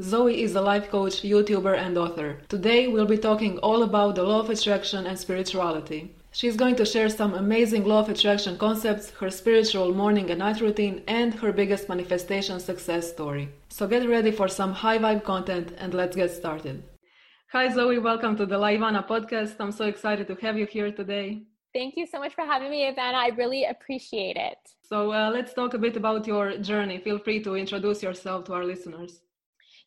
Zoey is a life coach, YouTuber, and author. Today we'll be talking all about the law of attraction and spirituality. She's going to share some amazing law of attraction concepts, her spiritual morning and night routine, and her biggest manifestation success story. So get ready for some high vibe content and let's get started. Hi Zoey, welcome to the Laivana podcast. I'm so excited to have you here today. Thank you so much for having me, Ivana. I really appreciate it. So uh, let's talk a bit about your journey. Feel free to introduce yourself to our listeners.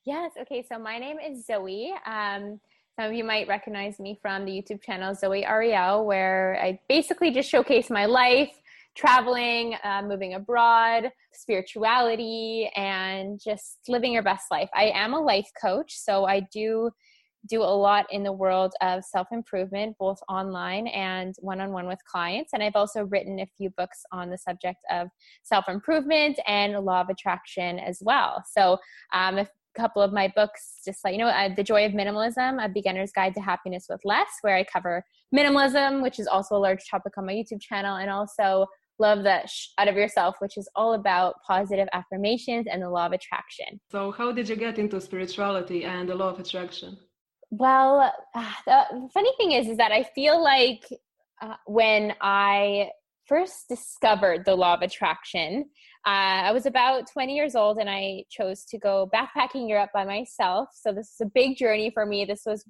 Yes. Okay. So my name is Zoey. Um, some of you might recognize me from the YouTube channel Zoey Arielle, where I basically just showcase my life, traveling, uh, moving abroad, spirituality, and just living your best life. I am a life coach, so I do do a lot in the world of self improvement, both online and one on one with clients. And I've also written a few books on the subject of self improvement and law of attraction as well. So, um, a couple of my books, just like, you know, uh, The Joy of Minimalism, A Beginner's Guide to Happiness with Less, where I cover minimalism, which is also a large topic on my YouTube channel, and also love that sh- out of yourself which is all about positive affirmations and the law of attraction. So how did you get into spirituality and the law of attraction? Well, uh, the funny thing is, is that I feel like uh, when I first discovered the law of attraction, uh, I was about 20 years old and I chose to go backpacking Europe by myself. So this is a big journey for me. This was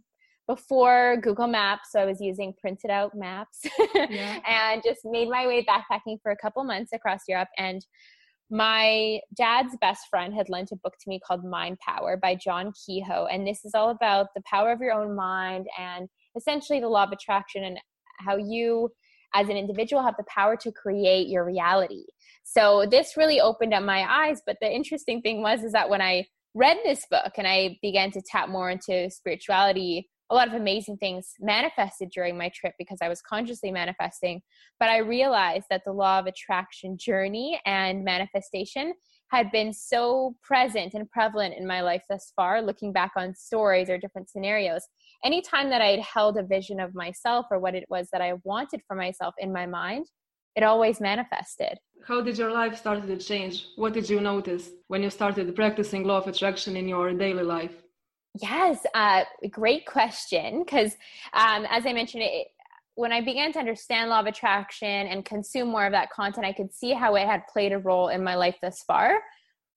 before Google Maps, so I was using printed out maps yeah. and just made my way backpacking for a couple months across Europe. And my dad's best friend had lent a book to me called Mind Power by John Kehoe. And this is all about the power of your own mind and essentially the law of attraction and how you, as an individual, have the power to create your reality. So this really opened up my eyes. But the interesting thing was, is that when I read this book and I began to tap more into spirituality, a lot of amazing things manifested during my trip because I was consciously manifesting. But I realized that the law of attraction journey and manifestation had been so present and prevalent in my life thus far, looking back on stories or different scenarios. Anytime that I had held a vision of myself or what it was that I wanted for myself in my mind, it always manifested. How did your life start to change? What did you notice when you started practicing law of attraction in your daily life? Yes, uh, great question. Because um, as I mentioned, it, when I began to understand law of attraction and consume more of that content, I could see how it had played a role in my life thus far.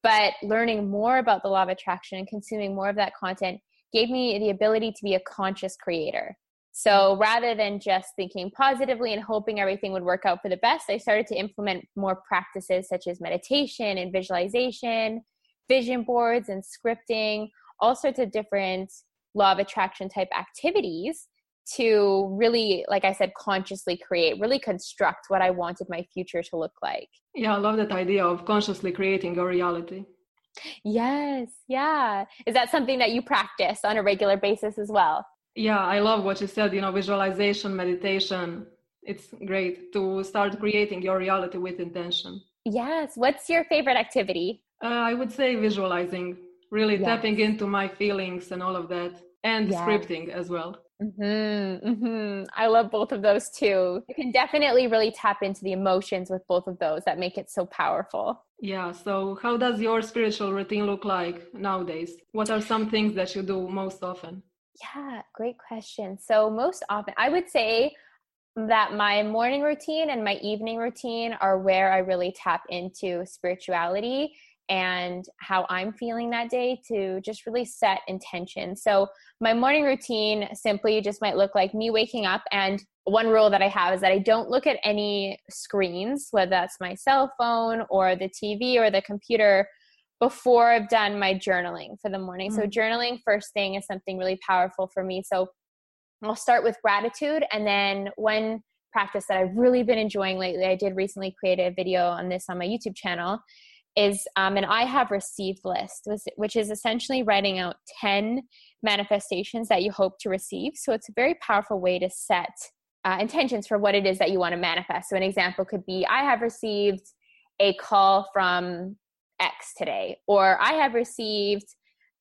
But learning more about the law of attraction and consuming more of that content gave me the ability to be a conscious creator. So mm-hmm. rather than just thinking positively and hoping everything would work out for the best, I started to implement more practices such as meditation and visualization, vision boards and scripting, all sorts of different law of attraction type activities to really like i said consciously create really construct what i wanted my future to look like. Yeah i love that idea of consciously creating your reality yes yeah. Is that something that you practice on a regular basis as well? Yeah i love what you said you know visualization meditation. It's great to start creating your reality with intention. Yes what's your favorite activity? Uh, i would say visualizing really yes. tapping into my feelings and all of that and yes. scripting as well mm-hmm, mm-hmm. i love both of those too. You can definitely really tap into the emotions with both of those that make it so powerful. Yeah so how does your spiritual routine look like nowadays? What are some things that you do most often? Yeah great question. So most often i would say that my morning routine and my evening routine are where I really tap into spirituality and how I'm feeling that day to just really set intention. So, my morning routine simply just might look like me waking up. And one rule that I have is that I don't look at any screens, whether that's my cell phone or the TV or the computer, before I've done my journaling for the morning. Mm-hmm. So, mm. journaling first thing is something really powerful for me. So, I'll start with gratitude and then one practice that I've really been enjoying lately. I did recently create a video on this on my YouTube channel is um, an I have received list, which is essentially writing out 10 manifestations that you hope to receive. So it's a very powerful way to set uh, intentions for what it is that you want to manifest. So an example could be I have received a call from X today, or I have received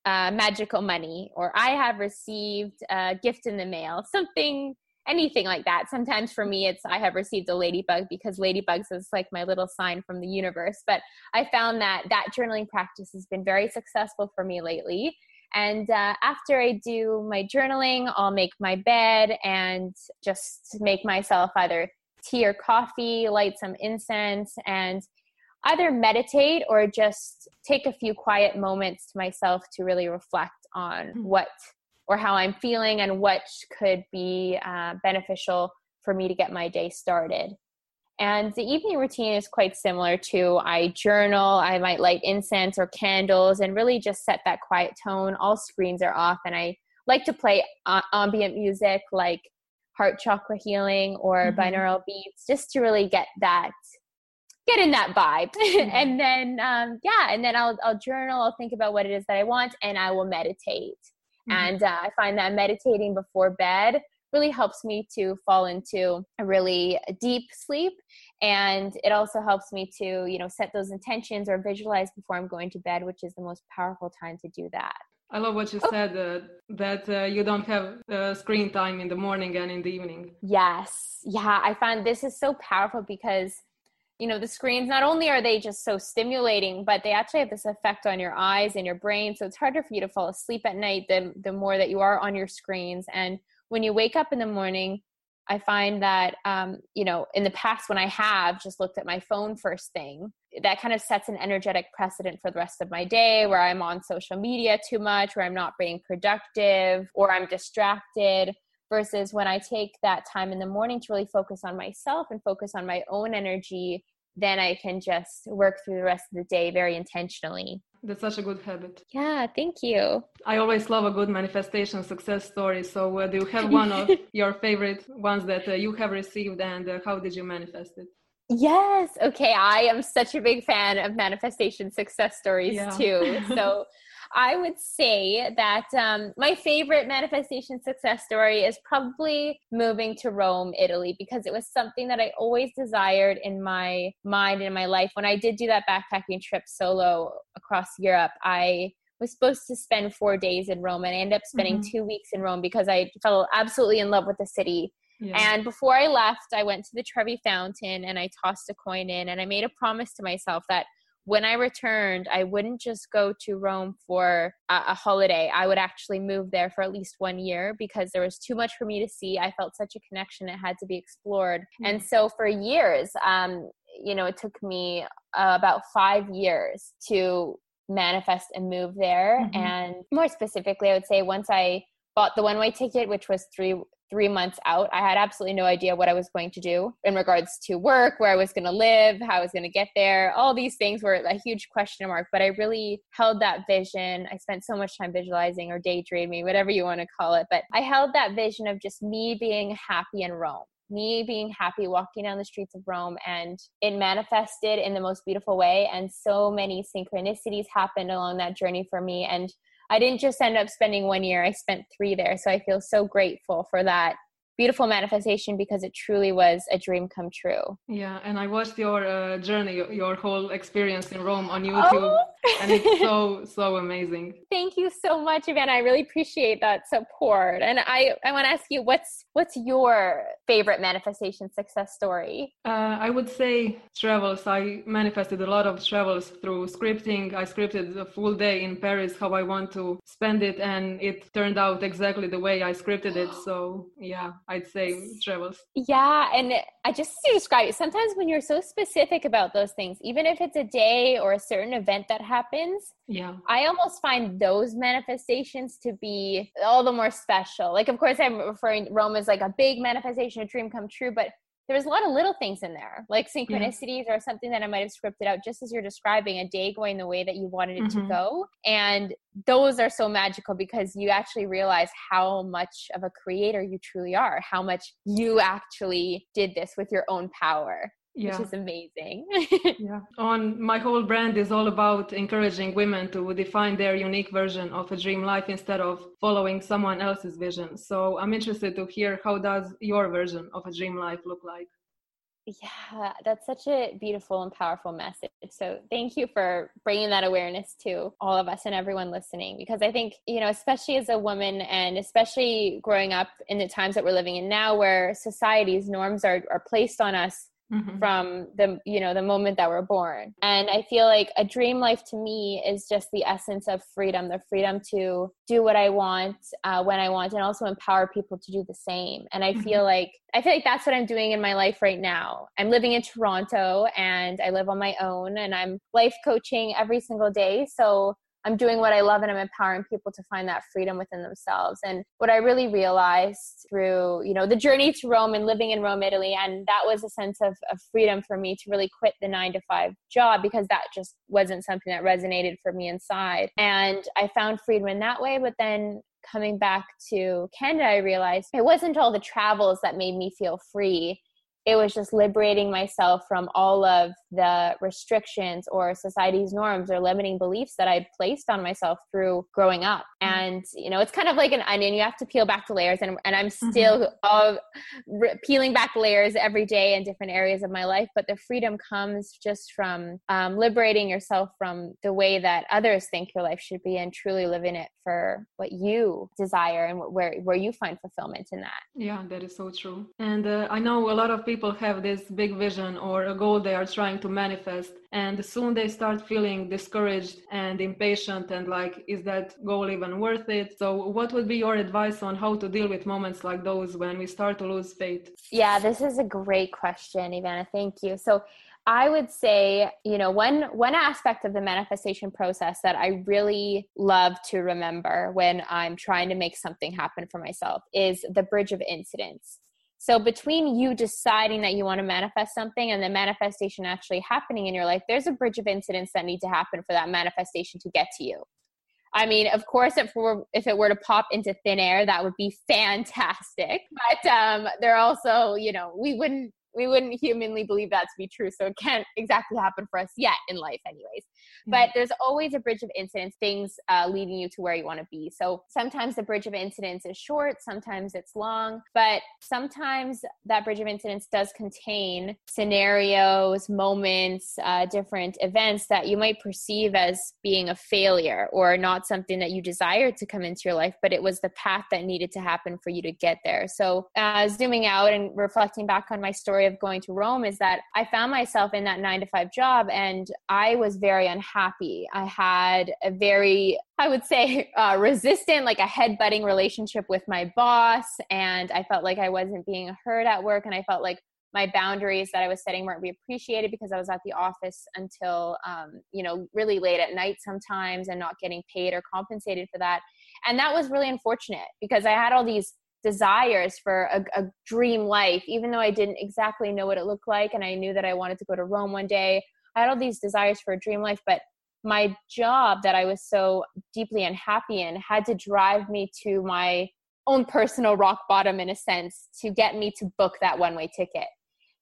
uh, magical money, or I have received a gift in the mail, something anything like that. Sometimes for me, it's I have received a ladybug because ladybugs is like my little sign from the universe. But I found that that journaling practice has been very successful for me lately. And uh, after I do my journaling, I'll make my bed and just make myself either tea or coffee, light some incense, and either meditate or just take a few quiet moments to myself to really reflect on hmm. what or how I'm feeling and what could be uh, beneficial for me to get my day started. And the evening routine is quite similar to I journal, I might light incense or candles and really just set that quiet tone. All screens are off, and I like to play uh, ambient music like heart chakra healing or mm-hmm. binaural beats just to really get that get in that vibe mm-hmm. and then um, yeah and then I'll, I'll journal i'll think about what it is that i want and i will meditate. And uh, I find that meditating before bed really helps me to fall into a really deep sleep. And it also helps me to you know set those intentions or visualize before i'm going to bed which is the most powerful time to do that. I love what you oh. said uh, that uh, you don't have uh, screen time in the morning and in the evening. Yes. Yeah i find this is so powerful because you know the screens not only are they just so stimulating but they actually have this effect on your eyes and your brain. So it's harder for you to fall asleep at night the, the more that you are on your screens. And when you wake up in the morning i find that um, you know in the past when i have just looked at my phone first thing that kind of sets an energetic precedent for the rest of my day where i'm on social media too much where i'm not being productive or i'm distracted versus when I take that time in the morning to really focus on myself and focus on my own energy, then I can just work through the rest of the day very intentionally. That's such a good habit. Yeah, thank you. I always love a good manifestation success story. So, uh, do you have one of your favorite ones that uh, you have received, and uh, how did you manifest it? Yes. Okay. I am such a big fan of manifestation success stories yeah. too. So, I would say that um, my favorite manifestation success story is probably moving to Rome, Italy, because it was something that I always desired in my mind and in my life. When I did do that backpacking trip solo across Europe, I was supposed to spend four days in Rome and I ended up spending mm-hmm. two weeks in Rome because I fell absolutely in love with the city. Yeah. And before I left, I went to the Trevi Fountain and I tossed a coin in and I made a promise to myself that when I returned, I wouldn't just go to Rome for a, a, holiday. I would actually move there for at least one year because there was too much for me to see. I felt such a connection; it had to be explored. Mm-hmm. And so, for years, um, you know, it took me uh, about five years to manifest and move there. Mm-hmm. And more specifically, I would say once I bought the one-way ticket, which was three three months out, I had absolutely no idea what I was going to do in regards to work, where I was going to live, how I was going to get there. All these things were a huge question mark, but I really held that vision. I spent so much time visualizing or daydreaming, whatever you want to call it. But I held that vision of just me being happy in Rome me being happy walking down the streets of Rome and it manifested in the most beautiful way and so many synchronicities happened along that journey for me and I didn't just end up spending one year, I spent three there. So I feel so grateful for that beautiful manifestation because it truly was a dream come true. Yeah, and I watched your uh, journey, your whole experience in Rome on YouTube, oh. and it's so so amazing. Thank you so much, Ivana. I really appreciate that support. And I I want to ask you, what's what's your favorite manifestation success story? Uh, I would say travels. I manifested a lot of travels through scripting. I scripted a full day in Paris, how I want to spend it, and it turned out exactly the way I scripted it. So yeah, I'd say travels. Yeah, and I just to describe it. Sometimes when you're so specific about those things, even if it's a day or a certain event that happens, yeah, I almost find those manifestations to be all the more special. Like, of course, I'm referring Rome as like a big manifestation, a dream come true, but there was a lot of little things in there, like synchronicities yeah. or something that I might have scripted out just as you're describing a day going the way that you wanted it mm-hmm. to go. And those are so magical because you actually realize how much of a creator you truly are, how much you actually did this with your own power. Yeah. which is amazing. yeah. On my whole brand is all about encouraging women to define their unique version of a dream life instead of following someone else's vision. So I'm interested to hear how does your version of a dream life look like? Yeah, that's such a beautiful and powerful message. So, thank you for bringing that awareness to all of us and everyone listening. Because I think, you know, especially as a woman and especially growing up in the times that we're living in now, where society's norms are, are placed on us mm-hmm. from the you know the moment that we're born and i feel like a dream life to me is just the essence of freedom the freedom to do what i want uh, when i want and also empower people to do the same and i mm-hmm. feel like i feel like that's what i'm doing in my life right now i'm living in toronto and i live on my own and i'm life coaching every single day so I'm doing what I love and I'm empowering people to find that freedom within themselves. And what I really realized through, you know, the journey to Rome and living in Rome, Italy, and that was a sense of, of freedom for me to really quit the nine to five job because that just wasn't something that resonated for me inside. And I found freedom in that way. But then coming back to Canada, I realized it wasn't all the travels that made me feel free it was just liberating myself from all of the restrictions or society's norms or limiting beliefs that I'd placed on myself through growing up. Mm-hmm. And, you know, it's kind of like an onion. You have to peel back the layers. And, and I'm mm-hmm. still mm-hmm. re- peeling back layers every day in different areas of my life. But the freedom comes just from um, liberating yourself from the way that others think your life should be and truly living it for what you desire and where, where you find fulfillment in that. Yeah, that is so true. And uh, I know a lot of people have this big vision or a goal they are trying to manifest and soon they start feeling discouraged and impatient and like is that goal even worth it? So what would be your advice on how to deal with moments like those when we start to lose faith? Yeah this is a great question ivana. Thank you. So I would say, you know, one one aspect of the manifestation process that I really love to remember when I'm trying to make something happen for myself is the bridge of incidents. So between you deciding that you want to manifest something and the manifestation actually happening in your life, there's a bridge of incidents that need to happen for that manifestation to get to you. I mean, of course, if, we're, if it were to pop into thin air, that would be fantastic. But um, there also, you know, we wouldn't we wouldn't humanly believe that to be true. So it can't exactly happen for us yet in life, anyways. But there's always a bridge of incidents, things uh, leading you to where you want to be. So sometimes the bridge of incidents is short, sometimes it's long, but sometimes that bridge of incidents does contain scenarios, moments, uh, different events that you might perceive as being a failure or not something that you desired to come into your life, but it was the path that needed to happen for you to get there. So uh, zooming out and reflecting back on my story of going to Rome is that I found myself in that nine to five job and I was very unhappy. I had a very, I would say, uh, resistant, like a head-butting relationship with my boss. And I felt like I wasn't being heard at work. And I felt like my boundaries that I was setting weren't being appreciated because I was at the office until, um, you know, really late at night sometimes and not getting paid or compensated for that. And that was really unfortunate because I had all these desires for a, a, dream life, even though I didn't exactly know what it looked like. And I knew that I wanted to go to Rome one day. Had all these desires for a dream life, but my job that I was so deeply unhappy in had to drive me to my own personal rock bottom in a sense to get me to book that one way ticket.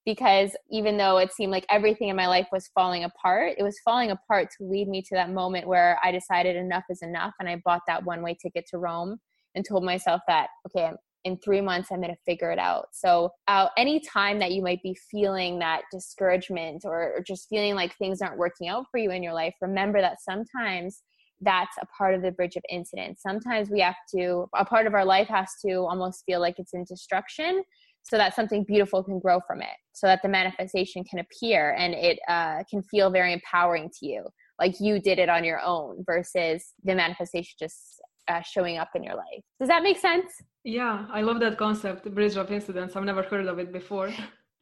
Because even though it seemed like everything in my life was falling apart, it was falling apart to lead me to that moment where I decided enough is enough and I bought that one way ticket to Rome and told myself that, okay, in three months i'm going to figure it out. So uh, any time that you might be feeling that discouragement or, or just feeling like things aren't working out for you in your life remember that sometimes that's a part of the bridge of incidents. Sometimes we have to a part of our life has to almost feel like it's in destruction so that something beautiful can grow from it so that the manifestation can appear and it uh, can feel very empowering to you like you did it on your own versus the manifestation just uh, showing up in your life. Does that make sense? Yeah, I love that concept, bridge of incidents. I've never heard of it before.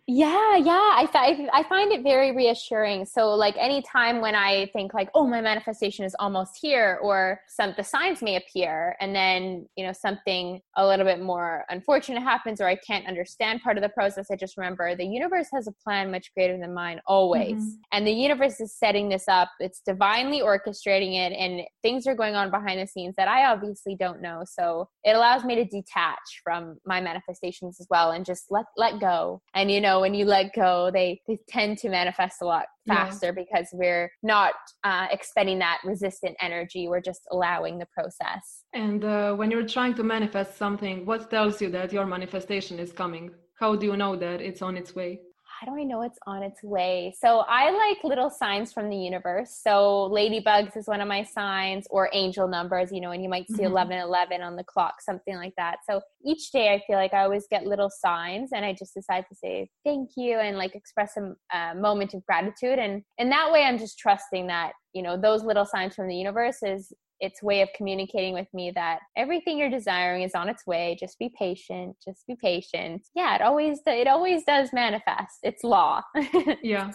Yeah yeah I, th- I find it very reassuring. So like anytime when i think like oh my manifestation is almost here or some the signs may appear and then you know something a little bit more unfortunate happens or i can't understand part of the process i just remember the universe has a plan much greater than mine always. Mm-hmm. and the universe is setting this up it's divinely orchestrating it and things are going on behind the scenes that i obviously don't know. So it allows me to detach from my manifestations as well and just let let go. And you know know, when you let go, they, they tend to manifest a lot faster yeah. because we're not uh, expending that resistant energy. We're just allowing the process. And uh, when you're trying to manifest something, what tells you that your manifestation is coming? How do you know that it's on its way? How do I know it's on its way? So I like little signs from the universe. So ladybugs is one of my signs, or angel numbers, you know, and you might see mm-hmm. 11 11 on the clock, something like that. So each day I feel like I always get little signs and I just decide to say thank you and like express a, a moment of gratitude. And in that way, I'm just trusting that, you know, those little signs from the universe is its way of communicating with me that everything you're desiring is on its way. Just be patient just be patient. Yeah it always it always does manifest. It's law. Yeah.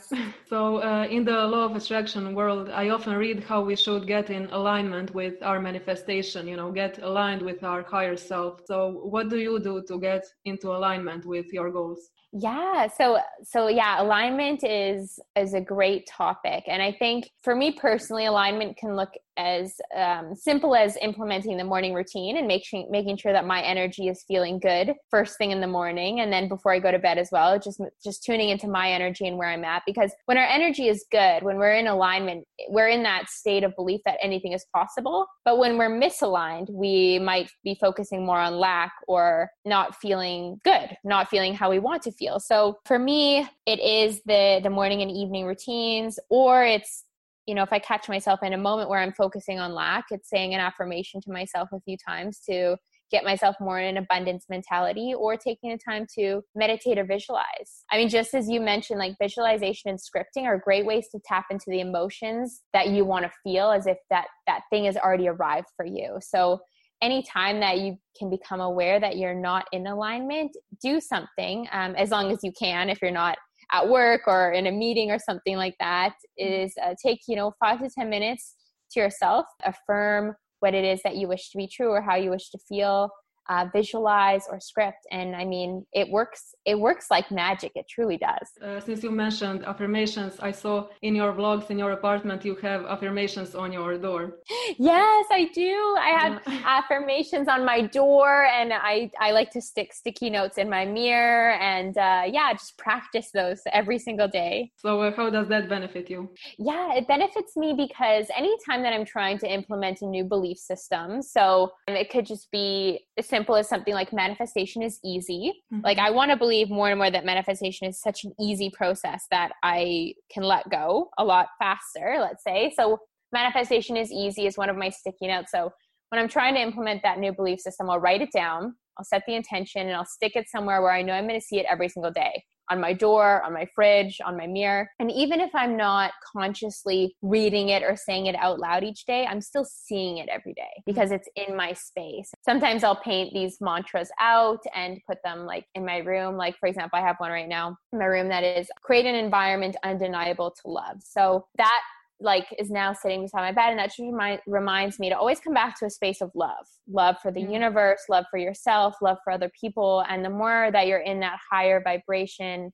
So uh, in the law of attraction world i often read how we should get in alignment with our manifestation you know get aligned with our higher self. So what do you do to get into alignment with your goals? Yeah. So so yeah alignment is is a great topic. And i think for me personally alignment can look as um, simple as implementing the morning routine and making making sure that my energy is feeling good first thing in the morning. And then before I go to bed as well just just tuning into my energy and where I'm at. Because when our energy is good when we're in alignment we're in that state of belief that anything is possible. But when we're misaligned we might be focusing more on lack or not feeling good not feeling how we want to feel. So for me it is the the morning and evening routines or it's you know, if I catch myself in a moment where I'm focusing on lack, it's saying an affirmation to myself a few times to get myself more in an abundance mentality or taking the time to meditate or visualize. I mean, just as you mentioned, like visualization and scripting are great ways to tap into the emotions that you want to feel as if that that thing has already arrived for you. So anytime that you can become aware that you're not in alignment, do something um, as long as you can. If you're not at work or in a meeting or something like that mm-hmm. uh, take you know five to ten minutes to yourself affirm what it is that you wish to be true or how you wish to feel uh, visualize or script. And i mean it works it works like magic. It truly does. Uh, since you mentioned affirmations i saw in your vlogs in your apartment you have affirmations on your door. Yes i do. I have affirmations on my door and i i like to stick sticky notes in my mirror and uh, yeah just practice those every single day. So uh, how does that benefit you? Yeah it benefits me because anytime that i'm trying to implement a new belief system so it could just be simple as something like manifestation is easy. Mm-hmm. Like I want to believe more and more that manifestation is such an easy process that I can let go a lot faster, let's say. So manifestation is easy is one of my sticky notes. So when I'm trying to implement that new belief system, I'll write it down, I'll set the intention and I'll stick it somewhere where I know I'm going to see it every single day on my door, on my fridge, on my mirror. And even if I'm not consciously reading it or saying it out loud each day, I'm still seeing it every day mm-hmm. because it's in my space. Sometimes I'll paint these mantras out and put them like in my room. Like, for example, I have one right now in my room that is create an environment undeniable to love. So that like is now sitting beside my bed and that just remind, reminds me to always come back to a space of love love for the mm-hmm. universe love for yourself love for other people and the more that you're in that higher vibration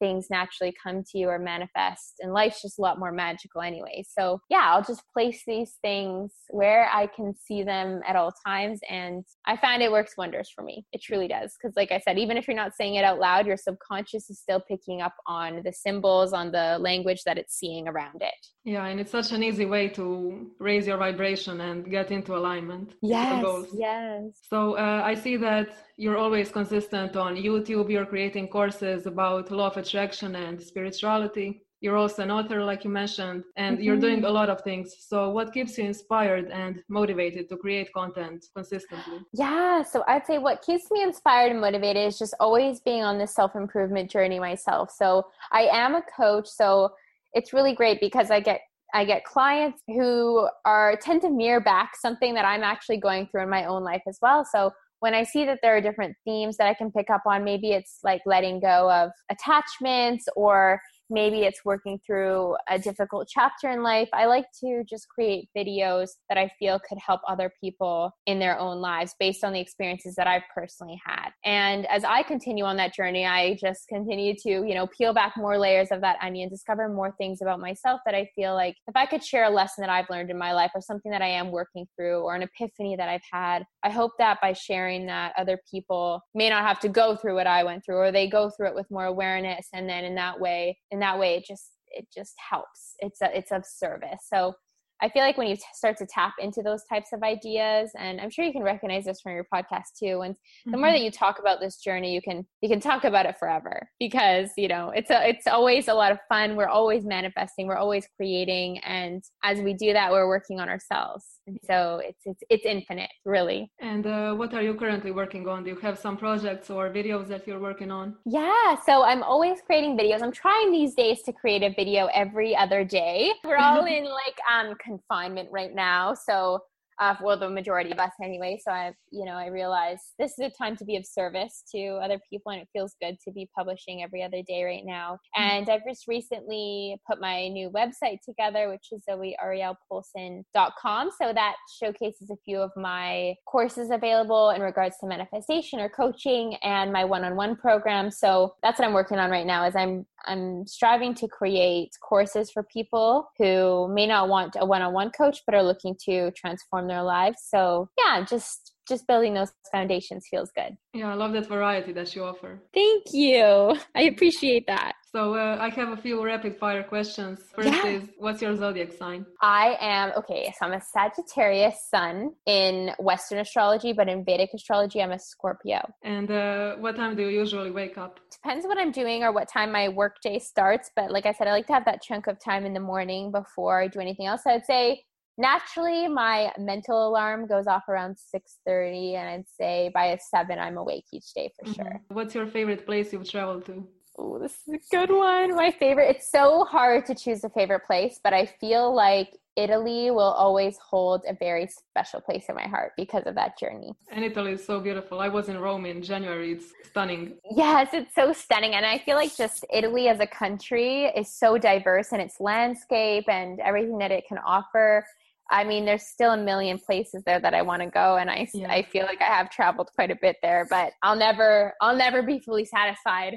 things naturally come to you or manifest and life's just a lot more magical anyway. So yeah i'll just place these things where i can see them at all times and i find it works wonders for me. It truly does because like i said even if you're not saying it out loud your subconscious is still picking up on the symbols on the language that it's seeing around it. Yeah and it's such an easy way to raise your vibration and get into alignment yes yes. So uh, i see that you're always consistent on YouTube. You're creating courses about law of attraction and spirituality. You're also an author, like you mentioned, and mm-hmm. you're doing a lot of things. So, what keeps you inspired and motivated to create content consistently? Yeah, so I'd say what keeps me inspired and motivated is just always being on this self improvement journey myself. So, I am a coach, so it's really great because I get I get clients who are tend to mirror back something that I'm actually going through in my own life as well. So when I see that there are different themes that I can pick up on, maybe it's like letting go of attachments or maybe it's working through a difficult chapter in life. I like to just create videos that I feel could help other people in their own lives based on the experiences that I've personally had. And as I continue on that journey, I just continue to, you know, peel back more layers of that onion, discover more things about myself that I feel like if I could share a lesson that I've learned in my life or something that I am working through or an epiphany that I've had, I hope that by sharing that other people may not have to go through what I went through or they go through it with more awareness and then in that way, in that way it just it just helps. It's a, it's of service. So I feel like when you t- start to tap into those types of ideas, and I'm sure you can recognize this from your podcast too. And the mm-hmm. more that you talk about this journey, you can you can talk about it forever because you know it's a it's always a lot of fun. We're always manifesting, we're always creating, and as we do that, we're working on ourselves. And so it's it's it's infinite, really. And uh, what are you currently working on? Do you have some projects or videos that you're working on? Yeah, so I'm always creating videos. I'm trying these days to create a video every other day. We're all in like um confinement right now. So uh, well, the majority of us anyway. So I, you know, I realized this is a time to be of service to other people, and it feels good to be publishing every other day right now. Mm-hmm. And I've just recently put my new website together, which is zoeyariellepoulsen.com. So that showcases a few of my courses available in regards to manifestation or coaching and my one-on-one program. So that's what I'm working on right now. Is I'm I'm striving to create courses for people who may not want a one-on-one coach but are looking to transform their lives. So, yeah, just just building those foundations feels good. Yeah, I love that variety that you offer. Thank you. I appreciate that. So uh, I have a few rapid fire questions. First yeah. is, what's your zodiac sign? I am okay. So I'm a Sagittarius Sun in Western astrology, but in Vedic astrology, I'm a Scorpio. And uh, what time do you usually wake up? Depends what I'm doing or what time my workday starts. But like I said, I like to have that chunk of time in the morning before I do anything else. I'd say naturally my mental alarm goes off around 6.30 and i'd say by 7 i'm awake each day for mm-hmm. sure. What's your favorite place you've traveled to? Oh this is a good one. My favorite it's so hard to choose a favorite place but i feel like italy will always hold a very special place in my heart because of that journey. And italy is so beautiful. I was in rome in january. It's stunning. Yes it's so stunning and i feel like just italy as a country is so diverse in its landscape and everything that it can offer I mean, there's still a million places there that I want to go, and I yeah. I feel like I have traveled quite a bit there, but I'll never I'll never be fully satisfied.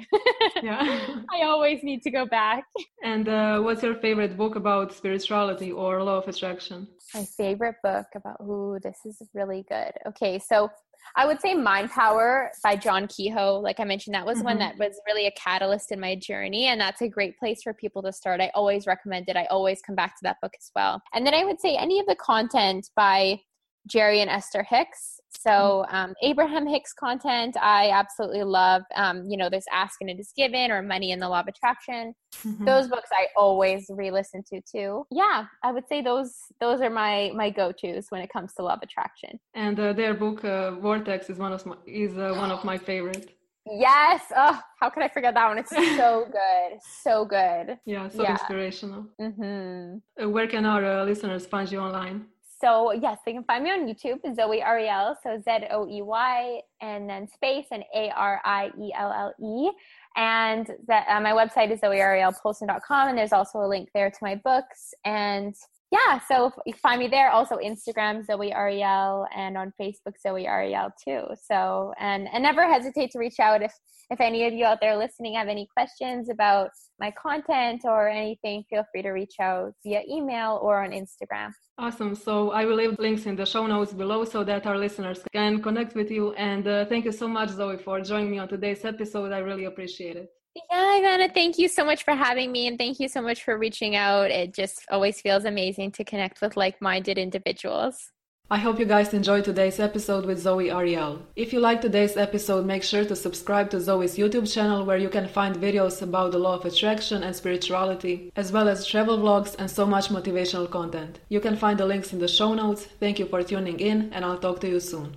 yeah, I always need to go back. And uh, what's your favorite book about spirituality or law of attraction? My favorite book about ooh, this is really good. Okay, so I would say Mind Power by John Kehoe. Like I mentioned, that was mm-hmm. one that was really a catalyst in my journey. And that's a great place for people to start. I always recommend it. I always come back to that book as well. And then I would say any of the content by Jerry and Esther Hicks. So um, Abraham Hicks content, I absolutely love. Um, you know, there's Ask and It Is Given or Money and the Law of Attraction. Mm-hmm. Those books I always re-listen to too. Yeah, I would say those those are my my go-tos when it comes to law of attraction. And uh, their book uh, Vortex is one of my is uh, one of my favorite. Yes. Oh, how could I forget that one? It's so good. So good. Yeah, so yeah. inspirational. Mm-hmm. Uh, where can our uh, listeners find you online? So yes, they can find me on YouTube, Zoey Arielle. So Z O E Y and then space and A R I E L L E. And that uh, my website is zoeyariellepoulsen.com, and there's also a link there to my books. And yeah, so you find me there. Also Instagram Zoey Arielle, and on Facebook Zoey Arielle too. So and and never hesitate to reach out if if any of you out there listening have any questions about my content or anything. Feel free to reach out via email or on Instagram. Awesome. So I will leave links in the show notes below so that our listeners can connect with you. And uh, thank you so much, Zoey, for joining me on today's episode. I really appreciate it. Yeah, Ivana, thank you so much for having me and thank you so much for reaching out. It just always feels amazing to connect with like minded individuals. I hope you guys enjoyed today's episode with Zoey Arielle. If you like today's episode, make sure to subscribe to Zoey's YouTube channel where you can find videos about the law of attraction and spirituality, as well as travel vlogs and so much motivational content. You can find the links in the show notes. Thank you for tuning in, and I'll talk to you soon.